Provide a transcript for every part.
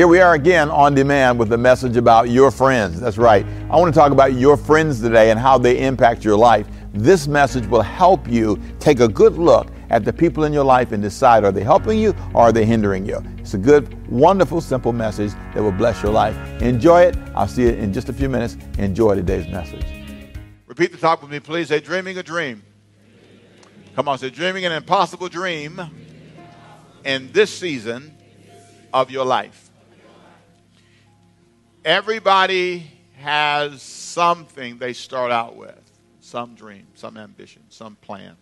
Here we are again on demand with a message about your friends. That's right. I want to talk about your friends today and how they impact your life. This message will help you take a good look at the people in your life and decide are they helping you or are they hindering you. It's a good, wonderful, simple message that will bless your life. Enjoy it. I'll see you in just a few minutes. Enjoy today's message. Repeat the talk with me, please. Say, dreaming a dream. Come on, say, dreaming an impossible dream in this season of your life. Everybody has something they start out with some dream, some ambition, some plan.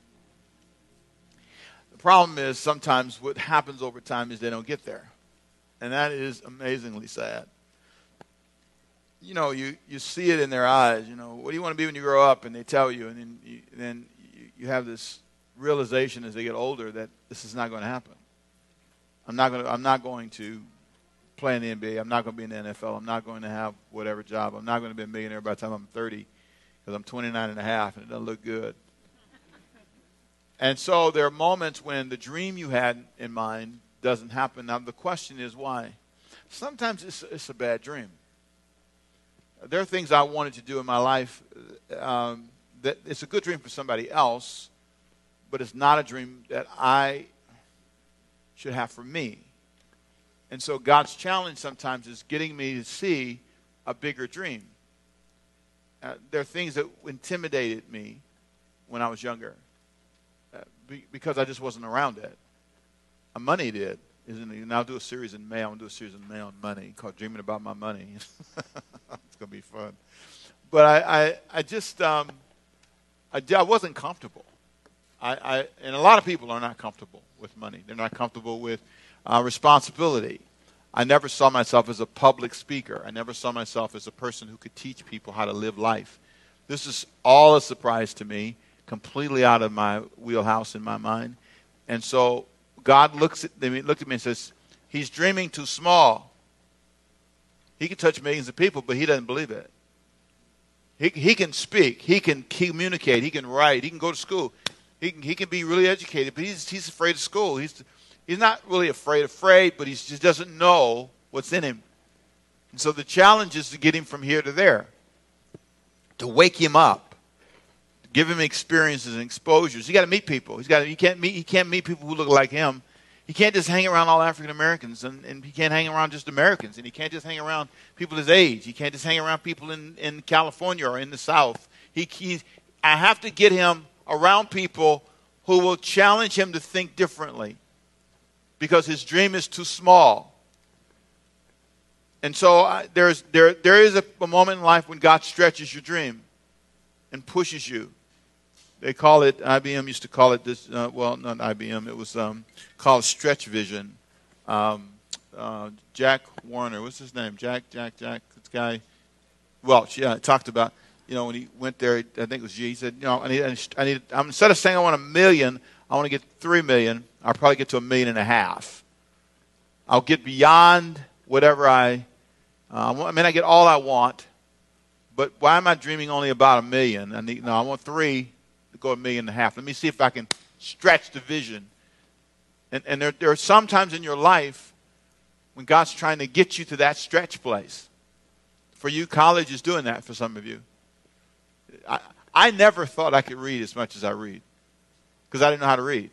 The problem is sometimes what happens over time is they don't get there. And that is amazingly sad. You know, you, you see it in their eyes. You know, what do you want to be when you grow up? And they tell you, and then you, then you, you have this realization as they get older that this is not going to happen. I'm not going to, I'm not going to play in the NBA. I'm not going to be in the NFL. I'm not going to have whatever job. I'm not going to be a millionaire by the time I'm 30 because I'm 29 and a half and it doesn't look good. and so there are moments when the dream you had in mind doesn't happen. Now, the question is why? Sometimes it's, it's a bad dream. There are things I wanted to do in my life um, that it's a good dream for somebody else, but it's not a dream that I should have for me. And so God's challenge sometimes is getting me to see a bigger dream. Uh, there are things that intimidated me when I was younger uh, be, because I just wasn't around it. Uh, money did, isn't it? And I'll do a series in May. I'm going to do a series in May on money called Dreaming About My Money. it's going to be fun. But I, I, I just, um, I, I wasn't comfortable. I, I, and a lot of people are not comfortable with money. They're not comfortable with uh, responsibility. I never saw myself as a public speaker. I never saw myself as a person who could teach people how to live life. This is all a surprise to me, completely out of my wheelhouse in my mind. And so God looks at me, looked at me and says, He's dreaming too small. He can touch millions of people, but he doesn't believe it. He, he can speak, he can communicate, he can write, he can go to school, he can, he can be really educated, but he's, he's afraid of school. He's, he's not really afraid, afraid, but he just doesn't know what's in him. And so the challenge is to get him from here to there, to wake him up, give him experiences and exposures. You got to meet people. He's got he can't meet he can't meet people who look like him. He can't just hang around all African Americans, and, and he can't hang around just Americans, and he can't just hang around people his age. He can't just hang around people in, in California or in the South. He, he, I have to get him around people who will challenge him to think differently because his dream is too small. And so I, there's, there, there is a, a, moment in life when God stretches your dream and pushes you. They call it, IBM used to call it this, uh, well, not IBM, it was um, called stretch vision. Um, uh, Jack Warner, what's his name? Jack, Jack, Jack, this guy, Welch, yeah, talked about, you know, when he went there, I think it was G, he said, you know, I need, I need, I'm, instead of saying I want a million, I want to get three million. I'll probably get to a million and a half. I'll get beyond whatever I, uh, I mean, I get all I want, but why am I dreaming only about a million? I need, no, I want three to go a million and a half. Let me see if I can stretch the vision. And, and there, there are some times in your life when God's trying to get you to that stretch place. For you, college is doing that for some of you. I, I never thought I could read as much as I read because I didn't know how to read.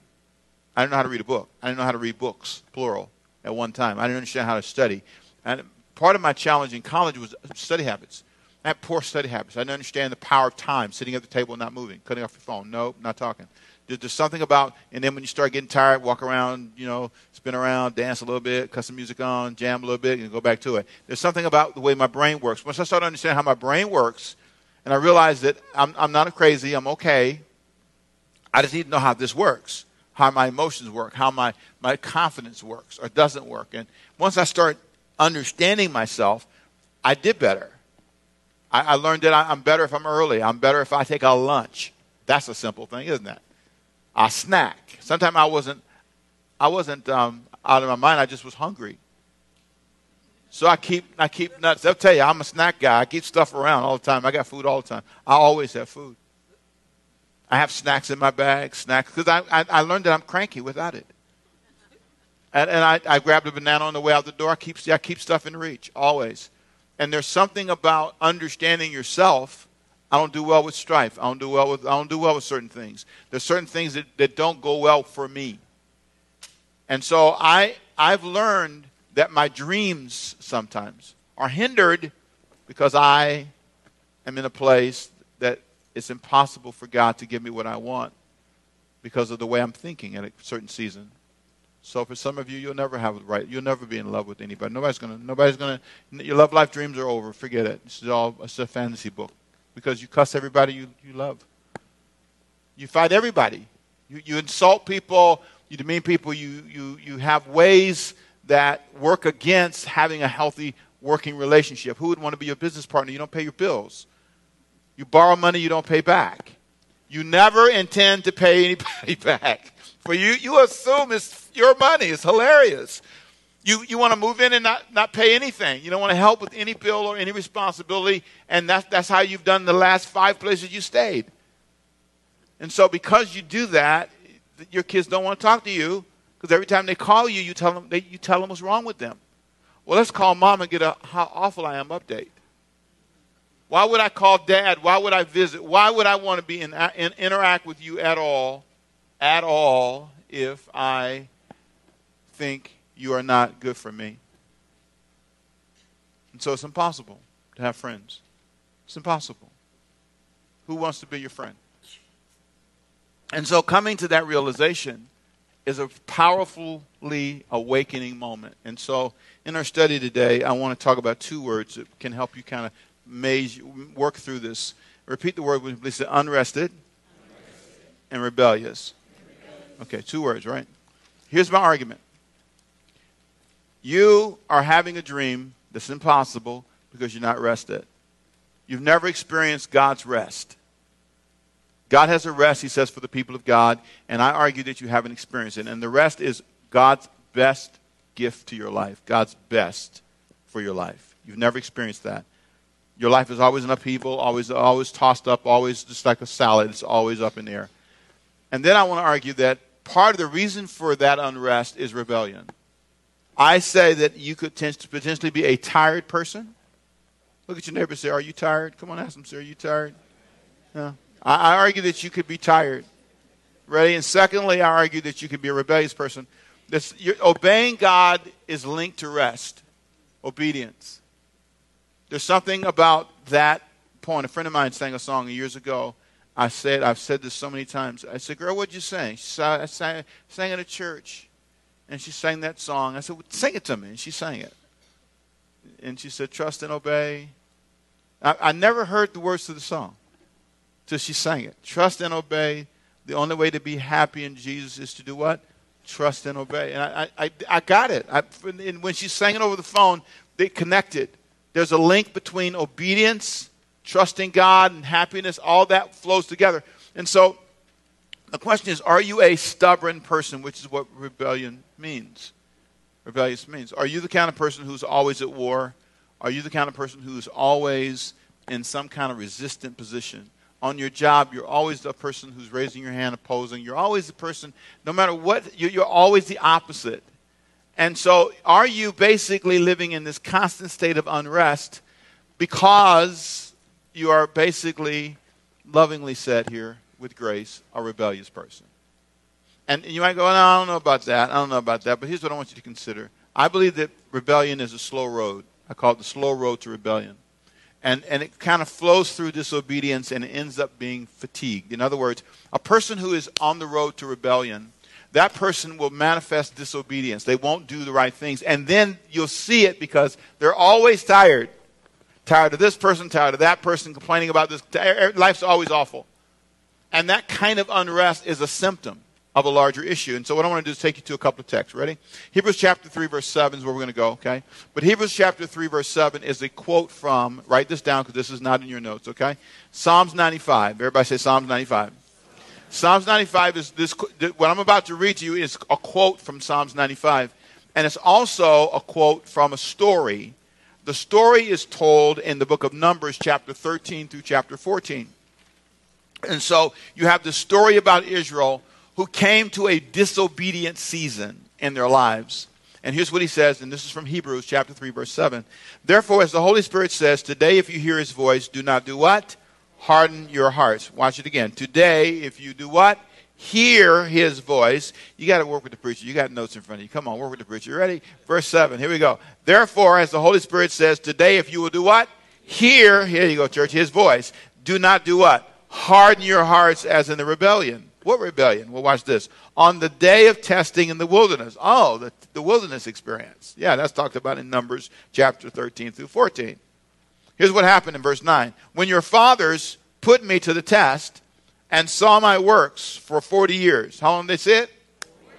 I didn't know how to read a book. I didn't know how to read books, plural, at one time. I didn't understand how to study. And part of my challenge in college was study habits. I had poor study habits. I didn't understand the power of time, sitting at the table and not moving, cutting off your phone. No, not talking. There's something about, and then when you start getting tired, walk around, you know, spin around, dance a little bit, cut some music on, jam a little bit, and go back to it. There's something about the way my brain works. Once I started understanding how my brain works, and I realized that I'm, I'm not crazy, I'm okay, I just need to know how this works, how my emotions work, how my, my confidence works or doesn't work. And once I start understanding myself, I did better. I, I learned that I, am better if I'm early. I'm better if I take a lunch. That's a simple thing, isn't it? A snack. Sometimes I wasn't, I wasn't um, out of my mind. I just was hungry. So I keep, I keep nuts. I'll tell you, I'm a snack guy. I keep stuff around all the time. I got food all the time. I always have food. I have snacks in my bag, snacks, because I, I, I, learned that I'm cranky without it. And, and I, I grabbed a banana on the way out the door. I keep, I keep stuff in reach, always. And there's something about understanding yourself. I don't do well with strife. I don't do well with, I don't do well with certain things. There's certain things that, that don't go well for me. And so I, I've learned that my dreams sometimes are hindered because I am in a place it's impossible for God to give me what I want because of the way I'm thinking at a certain season. So for some of you, you'll never have it right. You'll never be in love with anybody. Nobody's gonna. Nobody's gonna. Your love life dreams are over. Forget it. This is all. It's a fantasy book because you cuss everybody you, you love. You fight everybody. You, you insult people. You demean people. You you you have ways that work against having a healthy working relationship. Who would want to be your business partner? You don't pay your bills. You borrow money you don't pay back. You never intend to pay anybody back. For you, you assume it's your money. It's hilarious. You, you want to move in and not, not pay anything. You don't want to help with any bill or any responsibility. And that's, that's how you've done the last five places you stayed. And so, because you do that, your kids don't want to talk to you because every time they call you, you tell them, they, you tell them what's wrong with them. Well, let's call mom and get a how awful I am update. Why would I call dad? Why would I visit? Why would I want to be in, in, interact with you at all at all if I think you are not good for me. And so it's impossible to have friends. It's impossible. Who wants to be your friend? And so coming to that realization is a powerfully awakening moment. And so in our study today, I want to talk about two words that can help you kind of maze, work through this. Repeat the word with me. Unrested, unrested and rebellious. Okay, two words, right? Here's my argument. You are having a dream that's impossible because you're not rested. You've never experienced God's rest. God has a rest, he says, for the people of God, and I argue that you haven't experienced it. And the rest is God's best gift to your life, God's best for your life. You've never experienced that. Your life is always in upheaval, always, always tossed up, always just like a salad. It's always up in the air. And then I want to argue that part of the reason for that unrest is rebellion. I say that you could potentially be a tired person. Look at your neighbor and say, Are you tired? Come on, ask them, sir, Are you tired? No. I, I argue that you could be tired. Ready? And secondly, I argue that you could be a rebellious person. This, obeying God is linked to rest, obedience. There's something about that point. A friend of mine sang a song years ago I said, I've said this so many times. I said, Girl, what'd you sing? She said, I sang, sang at a church. And she sang that song. I said, well, Sing it to me. And she sang it. And she said, Trust and obey. I, I never heard the words to the song till she sang it. Trust and obey. The only way to be happy in Jesus is to do what? Trust and obey. And I, I, I got it. I, when she sang it over the phone, they connected. There's a link between obedience trusting God and happiness, all that flows together. And so the question is are you a stubborn person, which is what rebellion means? Rebellious means. Are you the kind of person who's always at war? Are you the kind of person who's always in some kind of resistant position? On your job, you're always the person who's raising your hand opposing. You're always the person, no matter what, you're always the opposite. And so, are you basically living in this constant state of unrest because you are basically, lovingly said here with grace, a rebellious person. And you might go, no, I don't know about that. I don't know about that. But here's what I want you to consider. I believe that rebellion is a slow road. I call it the slow road to rebellion. And, and it kind of flows through disobedience and ends up being fatigued. In other words, a person who is on the road to rebellion, that person will manifest disobedience. They won't do the right things. And then you'll see it because they're always tired tired of this person, tired of that person, complaining about this. Er, life's always awful. And that kind of unrest is a symptom of a larger issue. And so what I want to do is take you to a couple of texts. Ready? Hebrews chapter 3, verse 7 is where we're going to go, okay? But Hebrews chapter 3, verse 7 is a quote from, write this down because this is not in your notes, okay? Psalms 95. Everybody say Psalms 95. Psalms 95 is this, what I'm about to read to you is a quote from Psalms 95. And it's also a quote from a story the story is told in the book of Numbers, chapter 13 through chapter 14. And so you have the story about Israel who came to a disobedient season in their lives. And here's what he says, and this is from Hebrews chapter 3, verse 7. Therefore, as the Holy Spirit says, today if you hear his voice, do not do what? Harden your hearts. Watch it again. Today, if you do what? Hear his voice. You got to work with the preacher. You got notes in front of you. Come on, work with the preacher. You ready? Verse 7. Here we go. Therefore, as the Holy Spirit says, today if you will do what? Hear, here you go, church, his voice. Do not do what? Harden your hearts as in the rebellion what rebellion? Well, watch this. On the day of testing in the wilderness. Oh, the, the wilderness experience. Yeah, that's talked about in Numbers chapter 13 through 14. Here's what happened in verse 9. When your fathers put me to the test and saw my works for 40 years. How long did they sit?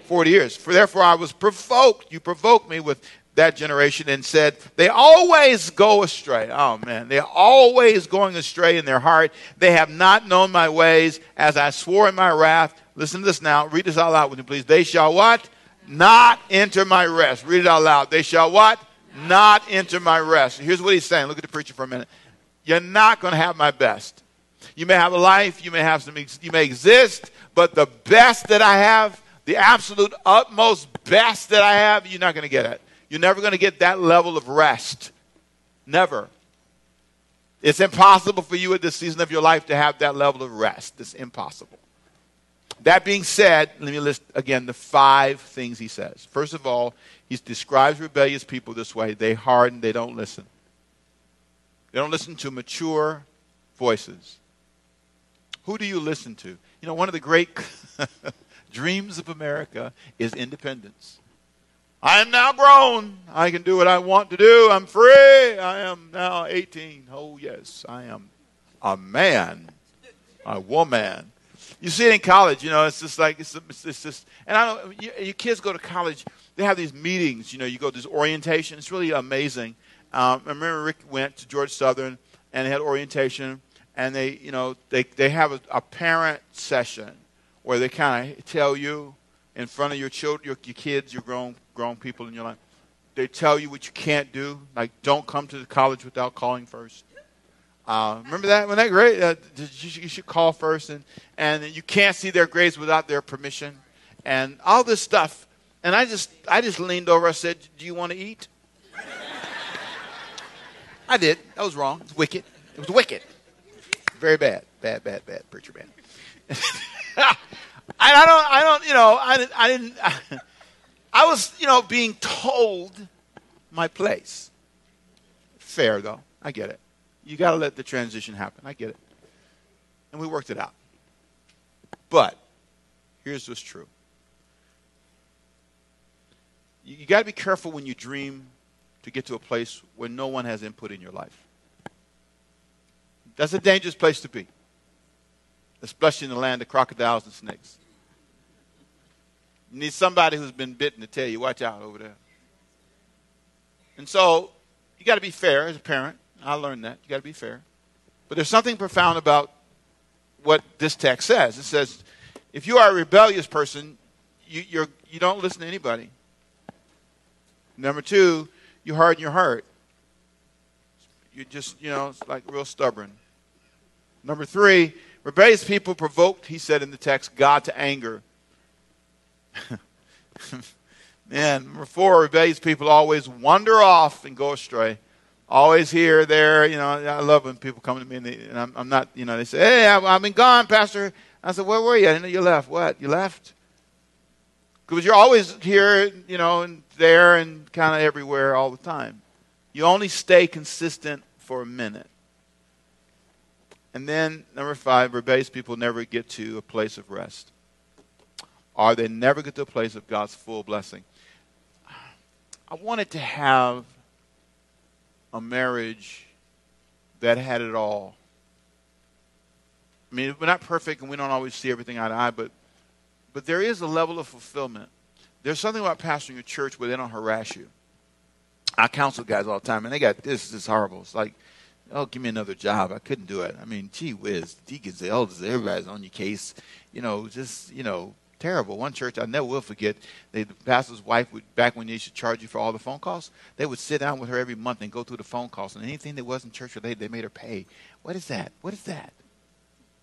40 years. For therefore I was provoked. You provoked me with that generation and said, They always go astray. Oh man, they're always going astray in their heart. They have not known my ways as I swore in my wrath. Listen to this now. Read this out loud with me, please. They shall what? Not enter my rest. Read it out loud. They shall what? Not enter my rest. Here's what he's saying. Look at the preacher for a minute. You're not going to have my best. You may have a life, you may have some, you may exist, but the best that I have, the absolute utmost best that I have, you're not going to get it. You're never going to get that level of rest. Never. It's impossible for you at this season of your life to have that level of rest. It's impossible. That being said, let me list again the five things he says. First of all, he describes rebellious people this way they harden, they don't listen. They don't listen to mature voices. Who do you listen to? You know, one of the great dreams of America is independence. I am now grown. I can do what I want to do. I'm free. I am now 18. Oh, yes, I am a man, a woman. You see it in college, you know, it's just like, it's, it's just, and I don't, you, your kids go to college, they have these meetings, you know, you go to this orientation. It's really amazing. Um, I remember Rick went to Georgia Southern and they had orientation, and they, you know, they, they have a, a parent session where they kind of tell you in front of your children, your, your kids, your grown grown people in your life. They tell you what you can't do, like don't come to the college without calling first. Uh, remember that? Wasn't that great? Uh, you, should, call first, and, and you can't see their grades without their permission, and all this stuff. And I just, I just leaned over. I said, "Do you want to eat?" I did. That was wrong. It was wicked. It was wicked. Very bad. Bad, bad, bad. Preacher bad. I don't, I don't, you know, I, I didn't. I, I was, you know, being told my place. Fair, though. I get it. You got to let the transition happen. I get it. And we worked it out. But here's what's true you, you got to be careful when you dream to get to a place where no one has input in your life. That's a dangerous place to be, especially in the land of crocodiles and snakes. You need somebody who's been bitten to tell you, watch out over there. And so you got to be fair as a parent. I learned that. You got to be fair. But there's something profound about what this text says. It says, if you are a rebellious person, you, you're, you don't listen to anybody. Number two, you harden your heart. You just, you know, it's like real stubborn. Number three, rebellious people provoked, he said in the text, God to anger. Man, number four, rebellious people always wander off and go astray. Always here, there. You know, I love when people come to me and, they, and I'm, I'm, not, you know, they say, hey, I've, I've been gone, Pastor. I said, where were you? I didn't know you left. What? You left? Because you're always here, you know, and there and kind of everywhere all the time. You only stay consistent for a minute. And then, number five, rebellious people never get to a place of rest or they never get to a place of God's full blessing. I wanted to have a marriage that had it all. I mean, we're not perfect and we don't always see everything eye to eye, but, but there is a level of fulfillment. There's something about pastoring a church where they don't harass you. I counsel guys all the time, and they got this, this is horrible. It's like, oh, give me another job. I couldn't do it. I mean, gee whiz, deacons, the elders, everybody's on your case. You know, just, you know, terrible. One church I never will forget, they, the pastor's wife would back when they used to charge you for all the phone calls, they would sit down with her every month and go through the phone calls and anything that wasn't church related, they made her pay. What is that? What is that?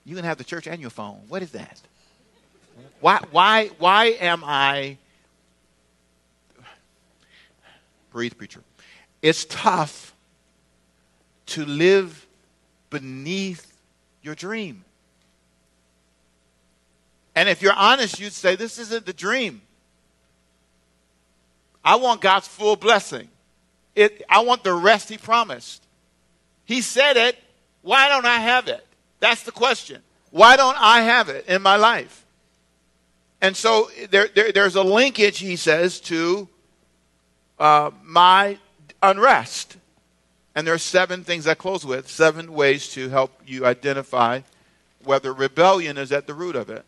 You can have the church and your phone. What is that? Why why why am I Breathe, preacher. It's tough to live beneath your dream. And if you're honest, you'd say, This isn't the dream. I want God's full blessing. It, I want the rest He promised. He said it. Why don't I have it? That's the question. Why don't I have it in my life? And so there, there there's a linkage, he says, to uh, my unrest. And there are seven things I close with, seven ways to help you identify whether rebellion is at the root of it.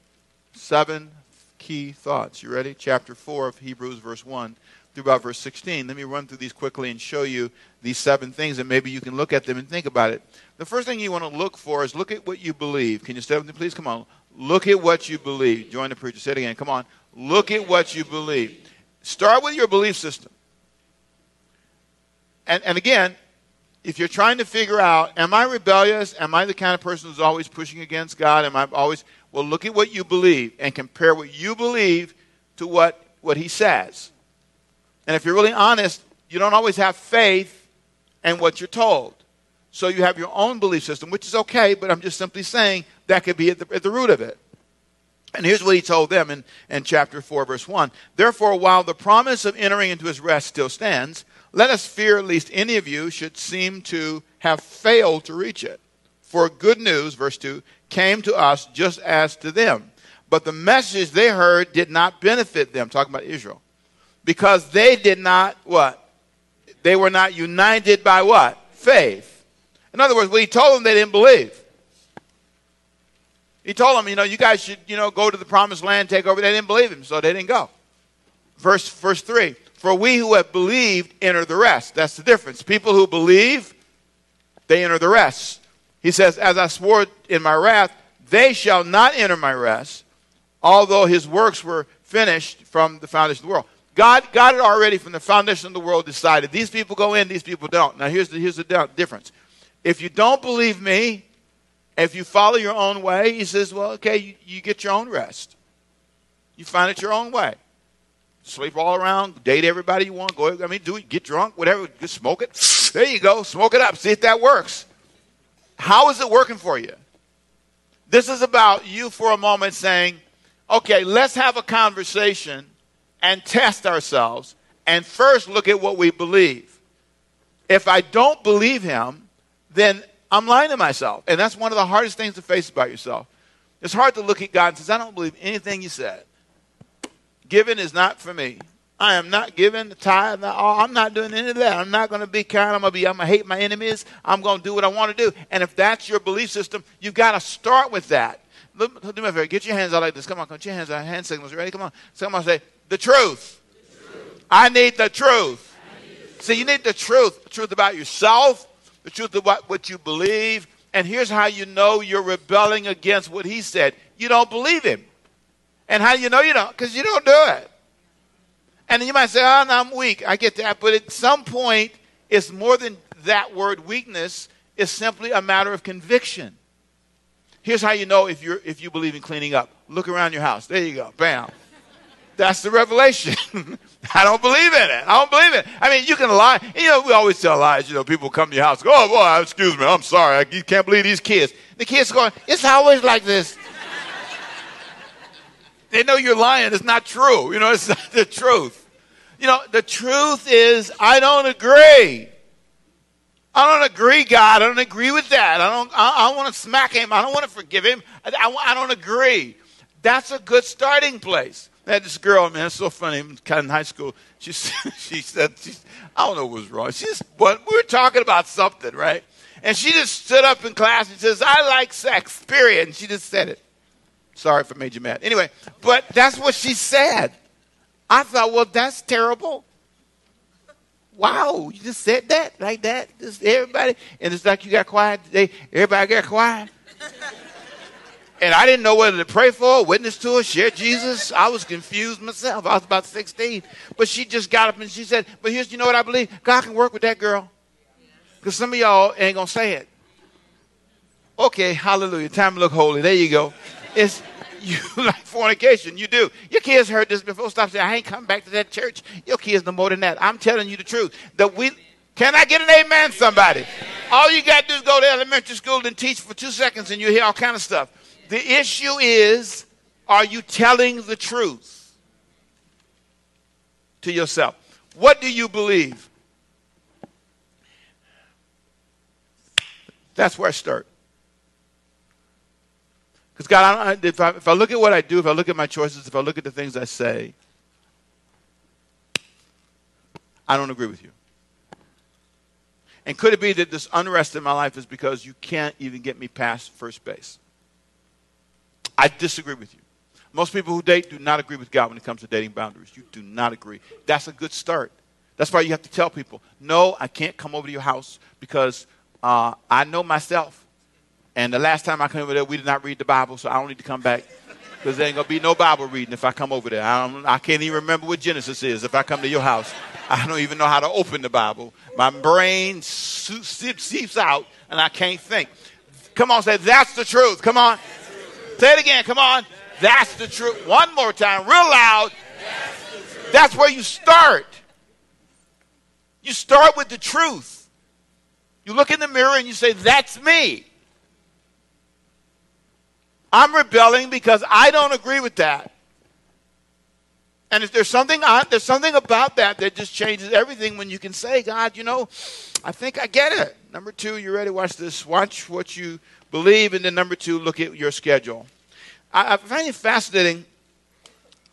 Seven key thoughts. You ready? Chapter 4 of Hebrews, verse 1 through about verse 16. Let me run through these quickly and show you these seven things, and maybe you can look at them and think about it. The first thing you want to look for is look at what you believe. Can you with me, please? Come on. Look at what you believe. Join the preacher. Say it again. Come on. Look at what you believe. Start with your belief system. And, and again, if you're trying to figure out, am I rebellious? Am I the kind of person who's always pushing against God? Am I always, well, look at what you believe and compare what you believe to what, what He says. And if you're really honest, you don't always have faith in what you're told. So you have your own belief system, which is okay, but I'm just simply saying that could be at the, at the root of it. And here's what he told them in, in chapter 4, verse 1. Therefore, while the promise of entering into his rest still stands, let us fear at least any of you should seem to have failed to reach it. For good news, verse 2, came to us just as to them. But the message they heard did not benefit them, talking about Israel because they did not what? They were not united by what? Faith. In other words, when he told them they didn't believe. He told them, you know, you guys should, you know, go to the promised land, take over. They didn't believe him, so they didn't go. Verse verse 3. For we who have believed enter the rest. That's the difference. People who believe, they enter the rest. He says, As I swore in my wrath, they shall not enter my rest, although his works were finished from the foundation of the world. God, God had already, from the foundation of the world, decided these people go in, these people don't. Now, here's the, here's the difference. If you don't believe me, if you follow your own way, he says, well, okay, you, you get your own rest. You find it your own way. Sleep all around, date everybody you want, go, I mean, do it, get drunk, whatever, just smoke it. There you go, smoke it up, see if that works. How is it working for you? This is about you for a moment saying, okay, let's have a conversation and test ourselves and first look at what we believe. If I don't believe him, then I'm lying to myself. And that's one of the hardest things to face about yourself. It's hard to look at God and say, I don't believe anything you said. Giving is not for me. I am not giving the tithe. I'm not doing any of that. I'm not going to be kind. I'm going to be. I'm going to hate my enemies. I'm going to do what I want to do. And if that's your belief system, you've got to start with that. Do me a favor. Get your hands out like this. Come on. Get your hands out. Hand signals. Ready? Come on. Someone say, the truth. the truth. I need the truth. See, you need the truth. The truth about yourself, the truth about what you believe. And here's how you know you're rebelling against what he said. You don't believe him. And how do you know you don't? Because you don't do it. And you might say, oh, no, I'm weak. I get that. But at some point, it's more than that word weakness. It's simply a matter of conviction. Here's how you know if, you're, if you believe in cleaning up. Look around your house. There you go. Bam. That's the revelation. I don't believe in it. I don't believe it. I mean, you can lie. You know, we always tell lies. You know, people come to your house, go, oh, boy, excuse me, I'm sorry. I can't believe these kids. The kids going, it's always like this. They know you're lying. It's not true. You know, it's not the truth. You know, the truth is, I don't agree. I don't agree, God. I don't agree with that. I don't. I, I want to smack him. I don't want to forgive him. I, I, I don't agree. That's a good starting place. I had this girl, man, it's so funny, kind of in high school. She, she said, she, I don't know what was wrong. She just, but we were talking about something, right? And she just stood up in class and says, I like sex, period. And she just said it. Sorry if I made you mad. Anyway, but that's what she said. I thought, well, that's terrible. Wow, you just said that like that? Just everybody, and it's like you got quiet today. Everybody got quiet. And I didn't know whether to pray for witness to share Jesus. I was confused myself. I was about 16. But she just got up and she said, But here's, you know what I believe? God can work with that girl. Because some of y'all ain't going to say it. Okay, hallelujah. Time to look holy. There you go. It's, You like fornication. You do. Your kids heard this before. Stop saying, I ain't coming back to that church. Your kids know more than that. I'm telling you the truth. That we can I get an amen, somebody? All you got to do is go to elementary school and teach for two seconds and you hear all kind of stuff. The issue is, are you telling the truth to yourself? What do you believe? That's where I start. Because God, I if, I, if I look at what I do, if I look at my choices, if I look at the things I say, I don't agree with you. And could it be that this unrest in my life is because you can't even get me past first base? I disagree with you. Most people who date do not agree with God when it comes to dating boundaries. You do not agree. That's a good start. That's why you have to tell people, no, I can't come over to your house because uh, I know myself. And the last time I came over there, we did not read the Bible, so I don't need to come back because there ain't going to be no Bible reading if I come over there. I, I can't even remember what Genesis is if I come to your house. I don't even know how to open the Bible. My brain seeps out and I can't think. Come on, say, that's the truth. Come on. Say it again. Come on. That's the truth. One more time, real loud. That's, that's where you start. You start with the truth. You look in the mirror and you say, That's me. I'm rebelling because I don't agree with that. And if there's something there's something about that that just changes everything when you can say, God, you know, I think I get it. Number two, you ready? Watch this. Watch what you believe, and then number two, look at your schedule. I, I find it fascinating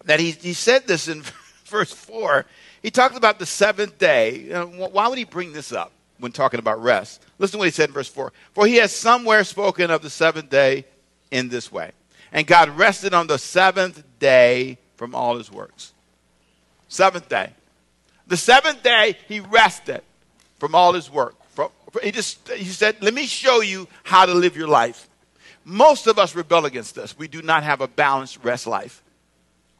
that he, he said this in verse four. He talked about the seventh day. why would he bring this up when talking about rest? Listen to what he said in verse four. For he has somewhere spoken of the seventh day in this way. And God rested on the seventh day from all his works. Seventh day. The seventh day, he rested from all his work. From, he just he said, "Let me show you how to live your life." Most of us rebel against this. We do not have a balanced rest life.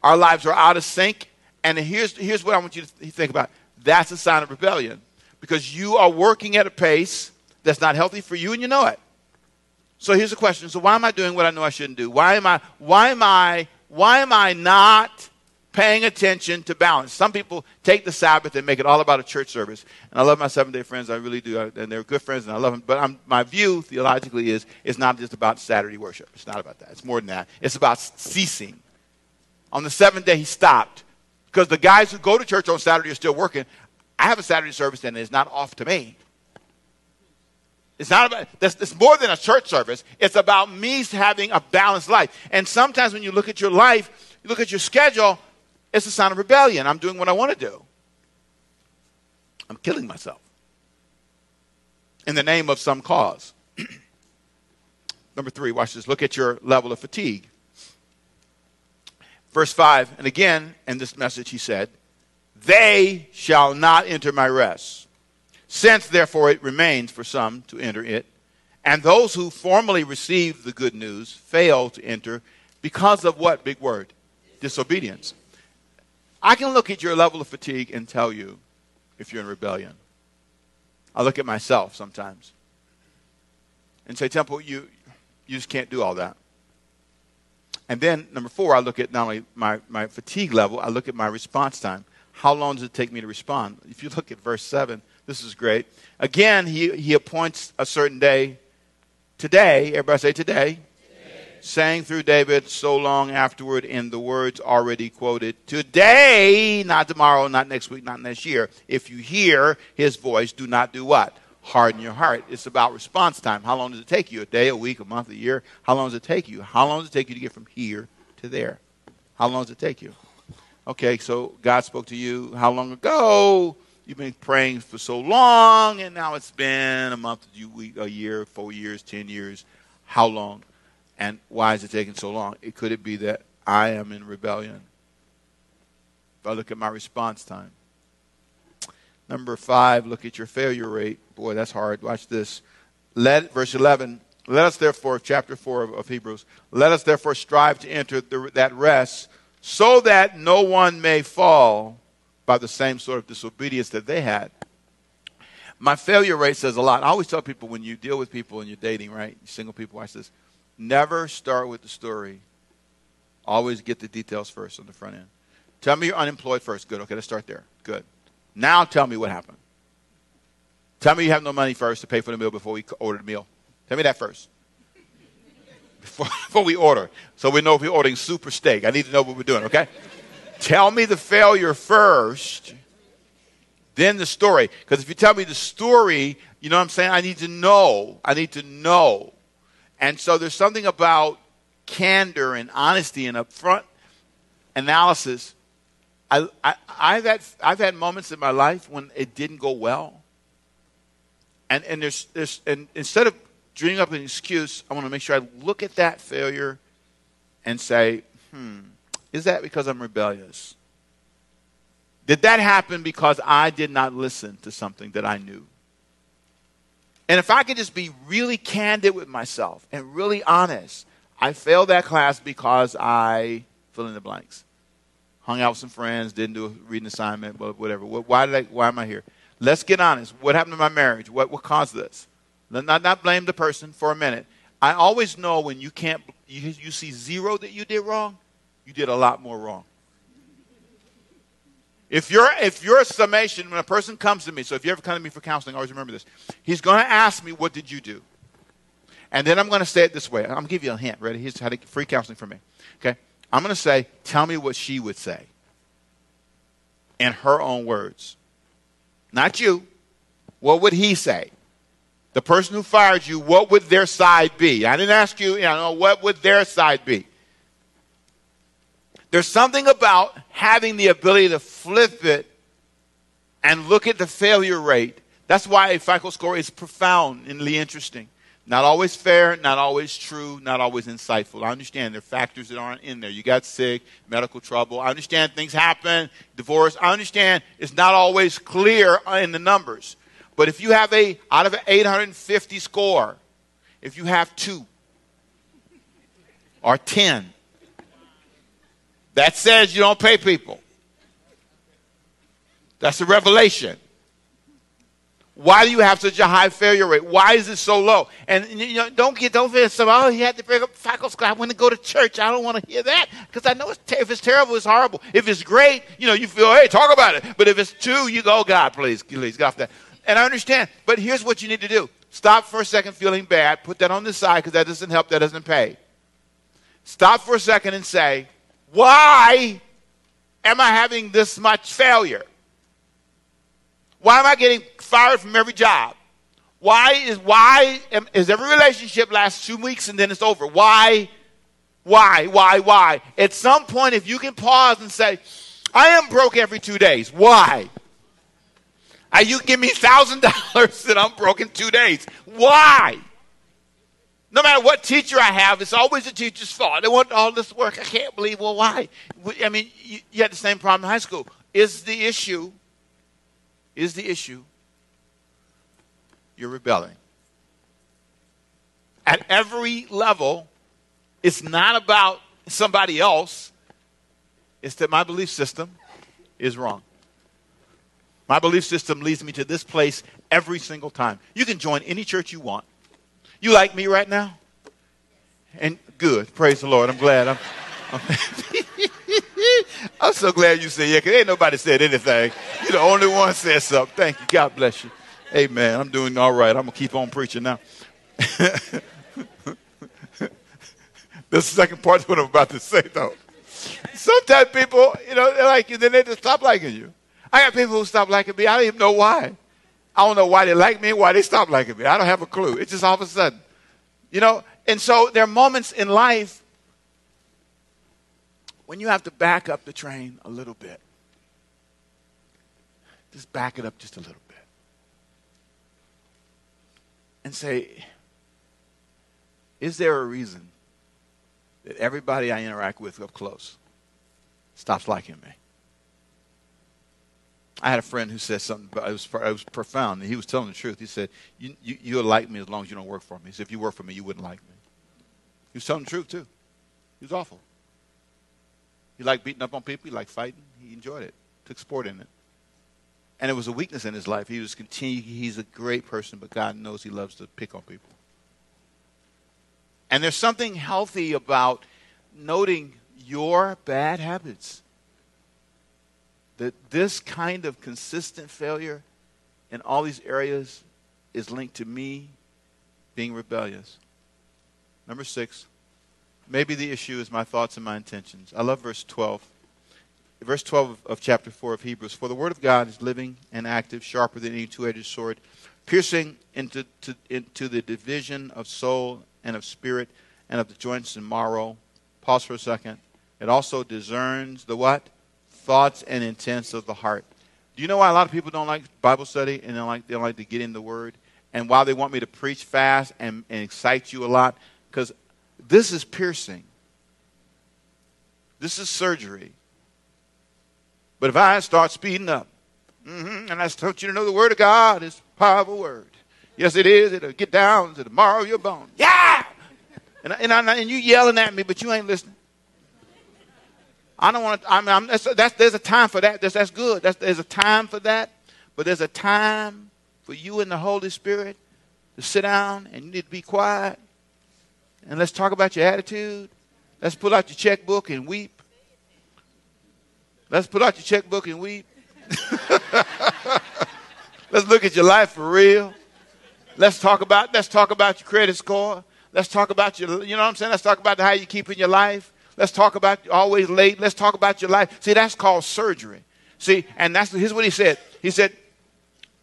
Our lives are out of sync, and here's here's what I want you to think about. That's a sign of rebellion because you are working at a pace that's not healthy for you, and you know it. So here's the question: So why am I doing what I know I shouldn't do? Why am I? Why am I why am I not paying attention to balance? Some people take the Sabbath and make it all about a church service. And I love my seven day friends, I really do. And they're good friends, and I love them. But I'm, my view theologically is it's not just about Saturday worship. It's not about that. It's more than that. It's about ceasing. On the seventh day, he stopped. Because the guys who go to church on Saturday are still working. I have a Saturday service, and it's not off to me. It's not about, it's more than a church service. It's about me having a balanced life. And sometimes when you look at your life, you look at your schedule, it's a sign of rebellion. I'm doing what I want to do. I'm killing myself in the name of some cause. Number three, watch this. Look at your level of fatigue. Verse 5, and again in this message he said, They shall not enter my rest. Since, therefore, it remains for some to enter it, and those who formerly received the good news fail to enter because of what big word? Disobedience. I can look at your level of fatigue and tell you if you're in rebellion. I look at myself sometimes and say, Temple, you, you just can't do all that. And then, number four, I look at not only my, my fatigue level, I look at my response time. How long does it take me to respond? If you look at verse 7, this is great. Again, he, he appoints a certain day. Today, everybody say today. today. Saying through David so long afterward in the words already quoted. Today, not tomorrow, not next week, not next year. If you hear his voice, do not do what? Harden your heart. It's about response time. How long does it take you? A day, a week, a month, a year? How long does it take you? How long does it take you to get from here to there? How long does it take you? Okay, so God spoke to you how long ago? You've been praying for so long, and now it's been a month, a year, four years, ten years. How long? And why is it taking so long? It could it be that I am in rebellion? If I look at my response time. Number five, look at your failure rate. Boy, that's hard. Watch this. Let verse eleven. Let us therefore, chapter four of, of Hebrews. Let us therefore strive to enter the, that rest, so that no one may fall by the same sort of disobedience that they had. My failure rate says a lot. I always tell people when you deal with people and you're dating, right? Single people, I says, never start with the story Always get the details first on the front end. Tell me you're unemployed first. Good. Okay, let's start there. Good. Now tell me what happened. Tell me you have no money first to pay for the meal before we order the meal. Tell me that first. Before, before we order. So we know if we're ordering super steak. I need to know what we're doing, okay? Tell me the failure first, then the story. Because if you tell me the story, you know what I'm saying? I need to know. I need to know. And so there's something about candor and honesty and upfront analysis. I, I, I've, had, I've had moments in my life when it didn't go well. And, and, there's, there's, and instead of dreaming up an excuse, I want to make sure I look at that failure and say, hmm, is that because I'm rebellious? Did that happen because I did not listen to something that I knew? And if I could just be really candid with myself and really honest, I failed that class because I fill in the blanks. Hung out with some friends, didn't do a reading assignment, but whatever. Why did I, why am I here? Let's get honest. What happened to my marriage? What, what caused this? Let not, not blame the person for a minute. I always know when you can't, you, you see zero that you did wrong, you did a lot more wrong. If you're if you're a summation, when a person comes to me, so if you ever come to me for counseling, always remember this. He's going to ask me, "What did you do?" And then I'm going to say it this way. I'm going to give you a hint. Ready? Here's how to free counseling from me. Okay. I'm going to say, "Tell me what she would say." In her own words, not you. What would he say? The person who fired you, what would their side be? I didn't ask you, you know, what would their side be? There's something about having the ability to flip it and look at the failure rate. That's why a FICO score is profoundly interesting. Not always fair, not always true, not always insightful. I understand there are factors that aren't in there. You got sick, medical trouble. I understand things happen, divorce. I understand it's not always clear in the numbers. But if you have a, out of an 850 score, if you have two or 10, that says you don't pay people. That's a revelation. Why do you have such a high failure rate? Why is it so low? And you know, don't get don't feel so. Oh, he had to break up faculty. I want to go to church. I don't want to hear that because I know it's ter- if it's terrible, it's horrible. If it's great, you know, you feel hey, talk about it. But if it's two, you go, oh, God, please, please, get off that. And I understand. But here's what you need to do: stop for a second feeling bad. Put that on the side because that doesn't help. That doesn't pay. Stop for a second and say, why am I having this much failure? Why am I getting fired from every job? Why is why am, is every relationship lasts two weeks and then it's over? Why, why, why, why? At some point, if you can pause and say, "I am broke every two days," why? Are you give me thousand dollars and I'm broke in two days? Why? No matter what teacher I have, it's always the teacher's fault. They want all this work. I can't believe. Well, why? I mean, you, had the same problem in high school. Is the issue? Is the issue? You're rebelling. At every level, it's not about somebody else. It's that my belief system is wrong. My belief system leads me to this place every single time. You can join any church you want. You like me right now? And good. Praise the Lord. I'm glad. I'm, I'm, I'm so glad you said yeah, because ain't nobody said anything. You're the only one said something. Thank you. God bless you. Amen. I'm doing all right. I'm going to keep on preaching now. the second part of what I'm about to say, though. Sometimes people, you know, they like you, then they just stop liking you. I got people who stop liking me. I don't even know why. I don't know why they like me, why they stop liking me. I don't have a clue. It's just all of a sudden. You know, and so there are moments in life when you have to back up the train a little bit. Just back it up just a little bit. And say, is there a reason that everybody I interact with up close stops liking me? I had a friend who said something, but it was, it was profound, and he was telling the truth. He said, you, you, You'll like me as long as you don't work for me. He said, If you work for me, you wouldn't like me. He was telling the truth, too. He was awful. He liked beating up on people, he liked fighting. He enjoyed it, took sport in it. And it was a weakness in his life. He was continue, he's a great person, but God knows he loves to pick on people. And there's something healthy about noting your bad habits. That this kind of consistent failure in all these areas is linked to me being rebellious. Number six, maybe the issue is my thoughts and my intentions. I love verse 12. Verse 12 of chapter 4 of Hebrews. For the word of God is living and active, sharper than any two edged sword, piercing into, to, into the division of soul and of spirit and of the joints and marrow. Pause for a second. It also discerns the what? Thoughts and intents of the heart. Do you know why a lot of people don't like Bible study and they don't like, they don't like to get in the Word? And why they want me to preach fast and, and excite you a lot? Because this is piercing. This is surgery. But if I start speeding up, mm-hmm, and I want you to know the Word of God is powerful Word. Yes, it is. It'll get down to the marrow of your bones. Yeah! And, and, I, and you yelling at me, but you ain't listening. I don't want to. I mean, I'm, that's, that's, there's a time for that. That's, that's good. That's, there's a time for that. But there's a time for you and the Holy Spirit to sit down and you need to be quiet. And let's talk about your attitude. Let's pull out your checkbook and weep. Let's pull out your checkbook and weep. let's look at your life for real. Let's talk about let's talk about your credit score. Let's talk about your you know what I'm saying? Let's talk about how you keep in your life. Let's talk about always late. Let's talk about your life. See, that's called surgery. See, and that's here's what he said. He said,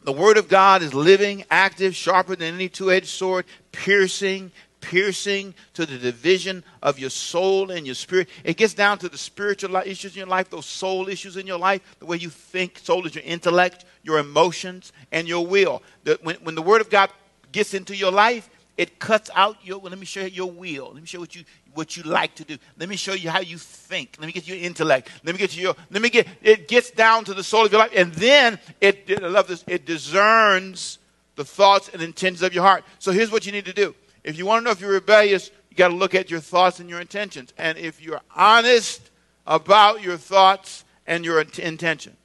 the word of God is living, active, sharper than any two-edged sword, piercing, piercing to the division of your soul and your spirit. It gets down to the spiritual issues in your life, those soul issues in your life, the way you think. Soul is your intellect, your emotions, and your will. The, when, when the Word of God gets into your life, it cuts out your. Well, let me show you your will. Let me show what you what you like to do. Let me show you how you think. Let me get your intellect. Let me get your. Let me get. It gets down to the soul of your life, and then it. I love this. It discerns the thoughts and intentions of your heart. So here's what you need to do. If you want to know if you're rebellious, you got to look at your thoughts and your intentions. And if you're honest about your thoughts and your intentions,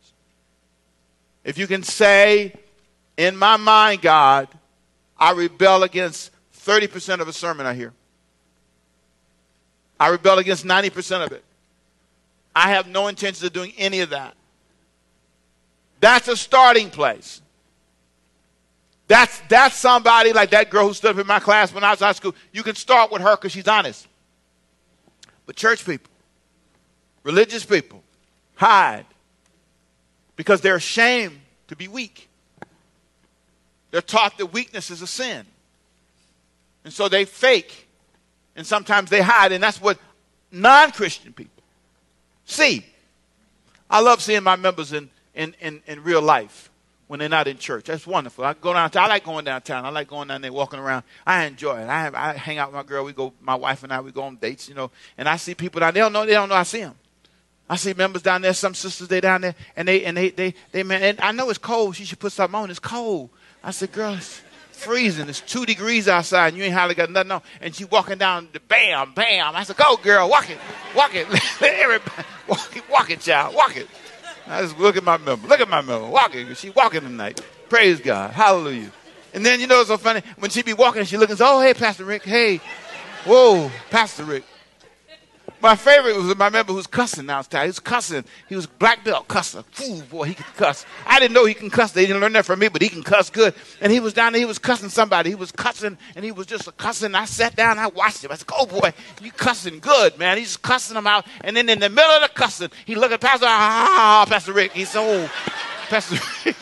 if you can say, "In my mind, God, I rebel against." 30% of a sermon I hear. I rebel against 90% of it. I have no intention of doing any of that. That's a starting place. That's, that's somebody like that girl who stood up in my class when I was in high school. You can start with her because she's honest. But church people, religious people, hide because they're ashamed to be weak. They're taught that weakness is a sin. And so they fake and sometimes they hide, and that's what non Christian people see. I love seeing my members in, in, in, in, real life when they're not in church. That's wonderful. I go downtown. I like going downtown. I like going down there, walking around. I enjoy it. I, have, I hang out with my girl. We go, my wife and I, we go on dates, you know. And I see people down there. They don't know. They don't know I see them. I see members down there. Some sisters they down there, and they and they they they man. And I know it's cold. She should put something on. It's cold. I said, girls freezing. It's two degrees outside, and you ain't hardly got nothing on. And she walking down, the bam, bam. I said, "Go, girl, walk it, walk it, everybody, walk it, walk it, child, walk it." I just look at my member, look at my member, walking. She walking tonight. Praise God, Hallelujah. And then you know it's so funny when she be walking, she looking, oh hey, Pastor Rick, hey, whoa, Pastor Rick. My favorite was my member who's cussing now. He was cussing. He was black belt cusser. Ooh, boy, he could cuss. I didn't know he can cuss. They didn't learn that from me, but he can cuss good. And he was down there. He was cussing somebody. He was cussing, and he was just cussing. I sat down. I watched him. I said, "Oh boy, you cussing good, man." He's cussing them out. And then in the middle of the cussing, he looked at Pastor. Ah, Pastor Rick. He's so, oh, Pastor. Rick.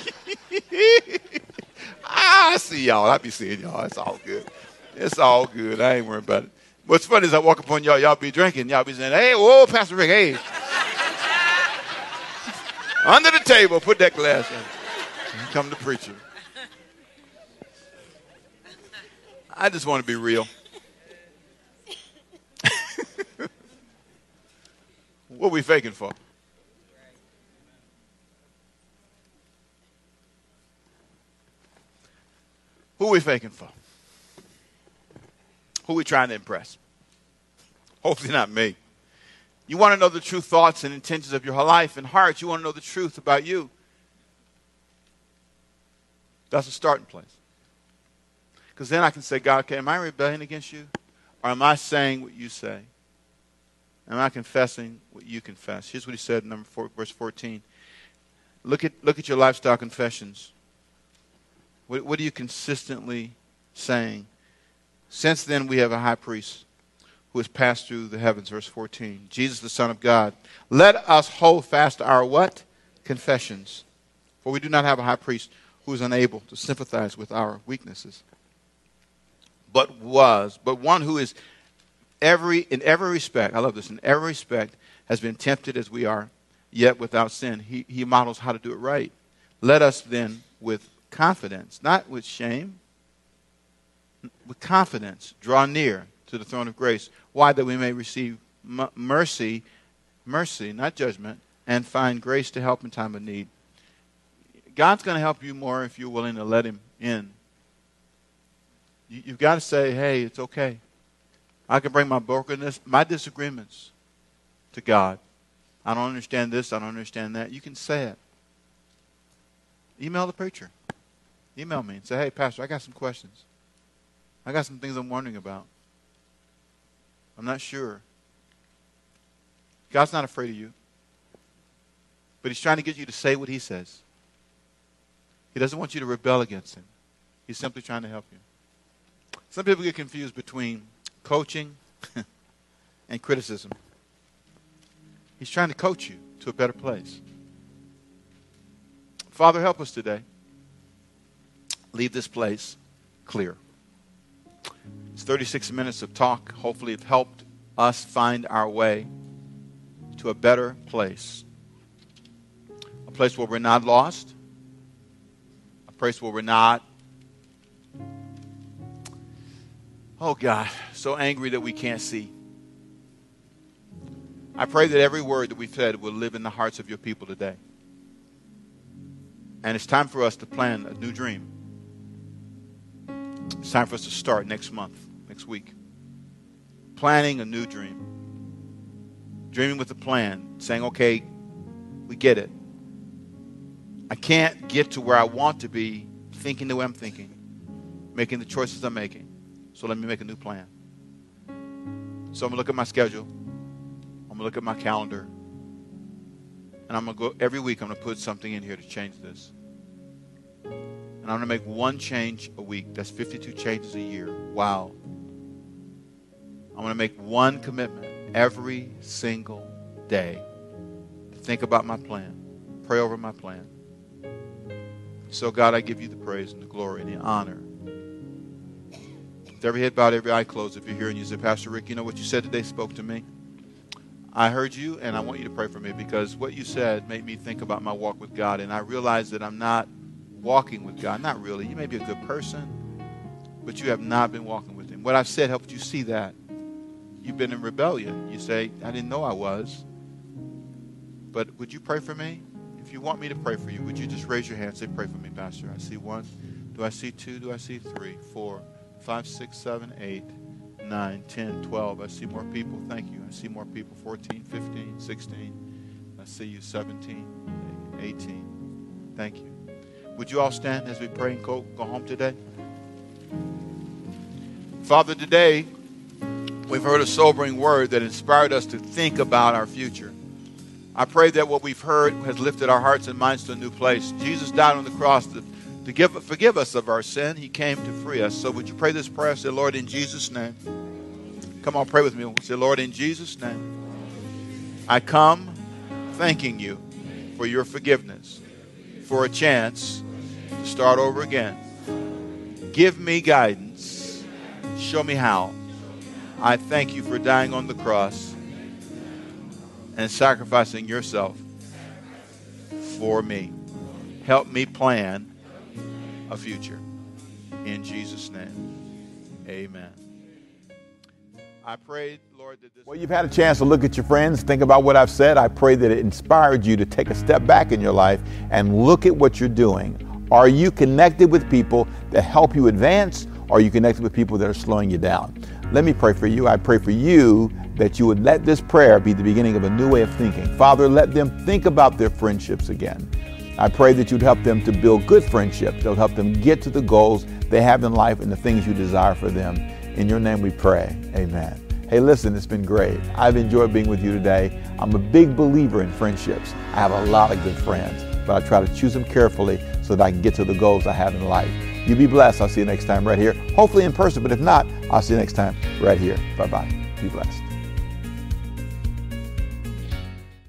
I see y'all. I be seeing y'all. It's all good. It's all good. I ain't worried about it. What's funny is I walk upon y'all, y'all be drinking, y'all be saying, hey, whoa, Pastor Rick, hey. Under the table, put that glass in. Come to preacher. I just want to be real. what are we faking for? Who are we faking for? Who are we trying to impress? Hopefully, not me. You want to know the true thoughts and intentions of your life and heart. You want to know the truth about you. That's a starting place. Because then I can say, God, okay, am I rebelling against you? Or am I saying what you say? Am I confessing what you confess? Here's what he said in number four, verse 14. Look at, look at your lifestyle confessions. What, what are you consistently saying? Since then, we have a high priest who has passed through the heavens, verse 14. Jesus, the Son of God. Let us hold fast our what? Confessions. For we do not have a high priest who is unable to sympathize with our weaknesses, but was, but one who is every in every respect, I love this, in every respect has been tempted as we are, yet without sin. He, he models how to do it right. Let us then, with confidence, not with shame, with confidence, draw near to the throne of grace. Why? That we may receive m- mercy, mercy, not judgment, and find grace to help in time of need. God's going to help you more if you're willing to let Him in. You, have got to say, hey, it's okay. I can bring my brokenness, my disagreements to God. I don't understand this, I don't understand that. You can say it. Email the preacher. Email me and say, hey, Pastor, I got some questions. I got some things I'm wondering about. I'm not sure. God's not afraid of you. But He's trying to get you to say what He says. He doesn't want you to rebel against Him. He's simply trying to help you. Some people get confused between coaching and criticism. He's trying to coach you to a better place. Father, help us today. Leave this place clear. It's 36 minutes of talk. Hopefully, it's helped us find our way to a better place. A place where we're not lost, a place where we're not, oh God, so angry that we can't see. I pray that every word that we've said will live in the hearts of your people today. And it's time for us to plan a new dream. It's time for us to start next month, next week. Planning a new dream. Dreaming with a plan, saying, okay, we get it. I can't get to where I want to be thinking the way I'm thinking, making the choices I'm making. So let me make a new plan. So I'm going to look at my schedule. I'm going to look at my calendar. And I'm going to go every week, I'm going to put something in here to change this. And I'm going to make one change a week. That's 52 changes a year. Wow. I'm going to make one commitment every single day to think about my plan, pray over my plan. So, God, I give you the praise and the glory and the honor. With every head bowed, every eye closed, if you're here and you say, Pastor Rick, you know what you said today spoke to me? I heard you, and I want you to pray for me because what you said made me think about my walk with God, and I realized that I'm not walking with God. Not really. You may be a good person, but you have not been walking with Him. What I've said helped you see that. You've been in rebellion. You say, I didn't know I was. But would you pray for me? If you want me to pray for you, would you just raise your hand say, Pray for me, Pastor? I see one. Do I see two? Do I see three, four, five, six, seven, eight, nine, ten, twelve? I see more people. Thank you. I see more people. 14, 15, 16. I see you. 17, 18. Thank you. Would you all stand as we pray and go, go home today? Father, today we've heard a sobering word that inspired us to think about our future. I pray that what we've heard has lifted our hearts and minds to a new place. Jesus died on the cross to, to give, forgive us of our sin. He came to free us. So would you pray this prayer? Say, Lord, in Jesus' name. Come on, pray with me. Say, Lord, in Jesus' name. I come thanking you for your forgiveness, for a chance to start over again. Give me guidance. Show me how. I thank you for dying on the cross and sacrificing yourself for me. Help me plan a future. In Jesus' name, amen. I prayed. Well, you've had a chance to look at your friends, think about what I've said. I pray that it inspired you to take a step back in your life and look at what you're doing. Are you connected with people that help you advance? Or are you connected with people that are slowing you down? Let me pray for you. I pray for you that you would let this prayer be the beginning of a new way of thinking. Father, let them think about their friendships again. I pray that you'd help them to build good friendships. They'll help them get to the goals they have in life and the things you desire for them. In your name we pray. Amen. Hey, listen, it's been great. I've enjoyed being with you today. I'm a big believer in friendships. I have a lot of good friends, but I try to choose them carefully so that I can get to the goals I have in life. You be blessed. I'll see you next time right here, hopefully in person, but if not, I'll see you next time right here. Bye bye. Be blessed.